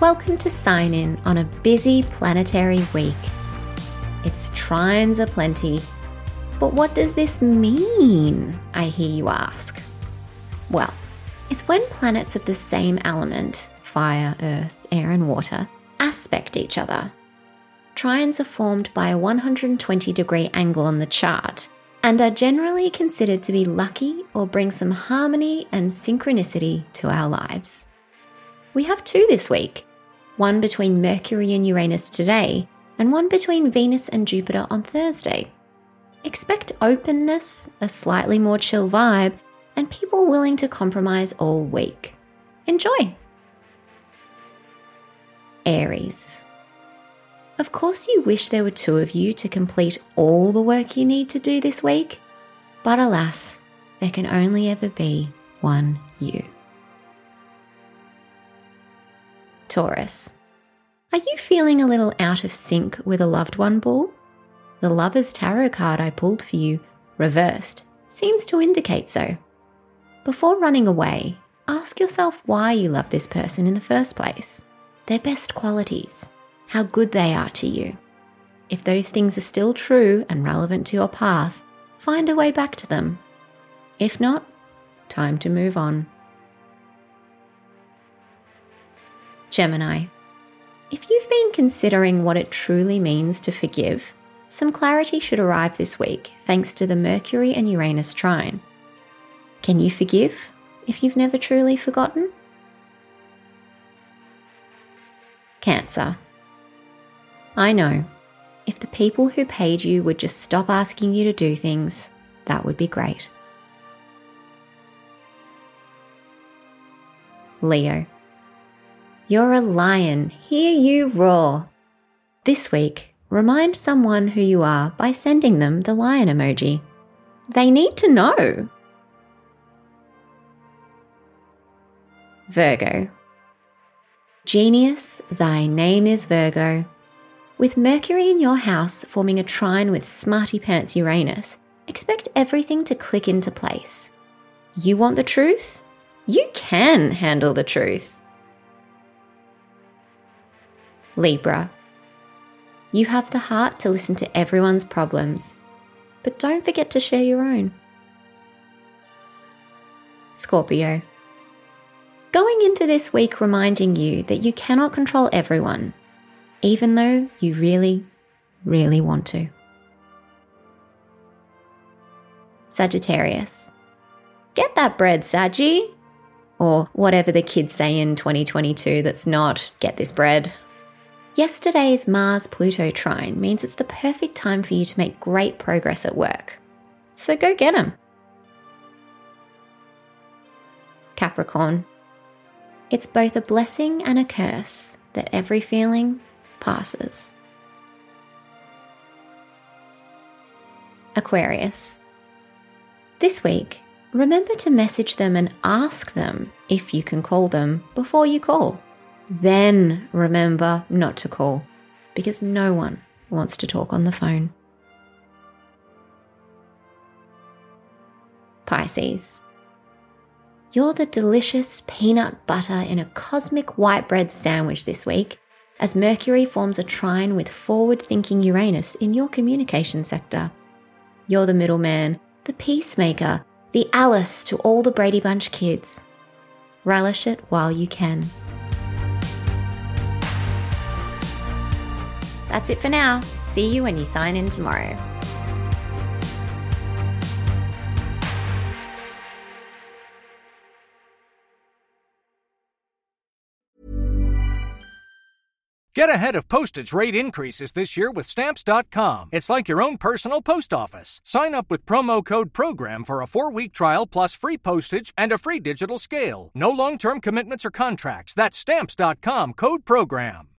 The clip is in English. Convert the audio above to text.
Welcome to Sign In on a busy planetary week. It's trines aplenty. But what does this mean? I hear you ask. Well, it's when planets of the same element fire, earth, air, and water aspect each other. Trines are formed by a 120 degree angle on the chart and are generally considered to be lucky or bring some harmony and synchronicity to our lives. We have two this week one between Mercury and Uranus today, and one between Venus and Jupiter on Thursday. Expect openness, a slightly more chill vibe, and people willing to compromise all week. Enjoy! Aries. Of course, you wish there were two of you to complete all the work you need to do this week, but alas, there can only ever be one you. Taurus. Are you feeling a little out of sync with a loved one, Bull? The Lover's Tarot card I pulled for you, reversed, seems to indicate so. Before running away, ask yourself why you love this person in the first place, their best qualities how good they are to you. If those things are still true and relevant to your path, find a way back to them. If not, time to move on. Gemini. If you've been considering what it truly means to forgive, some clarity should arrive this week thanks to the Mercury and Uranus trine. Can you forgive if you've never truly forgotten? Cancer. I know. If the people who paid you would just stop asking you to do things, that would be great. Leo. You're a lion. Hear you roar. This week, remind someone who you are by sending them the lion emoji. They need to know. Virgo. Genius, thy name is Virgo. With Mercury in your house forming a trine with Smarty Pants Uranus, expect everything to click into place. You want the truth? You can handle the truth. Libra. You have the heart to listen to everyone's problems, but don't forget to share your own. Scorpio. Going into this week reminding you that you cannot control everyone even though you really, really want to. Sagittarius. Get that bread, Saggy! Or whatever the kids say in 2022 that's not get this bread. Yesterday's Mars Pluto trine means it's the perfect time for you to make great progress at work. So go get 'em. Capricorn. It's both a blessing and a curse that every feeling passes. Aquarius. This week, remember to message them and ask them if you can call them before you call. Then remember not to call because no one wants to talk on the phone. Pisces. You're the delicious peanut butter in a cosmic white bread sandwich this week as Mercury forms a trine with forward thinking Uranus in your communication sector. You're the middleman, the peacemaker, the Alice to all the Brady Bunch kids. Relish it while you can. That's it for now. See you when you sign in tomorrow. Get ahead of postage rate increases this year with Stamps.com. It's like your own personal post office. Sign up with promo code PROGRAM for a four week trial plus free postage and a free digital scale. No long term commitments or contracts. That's Stamps.com code PROGRAM.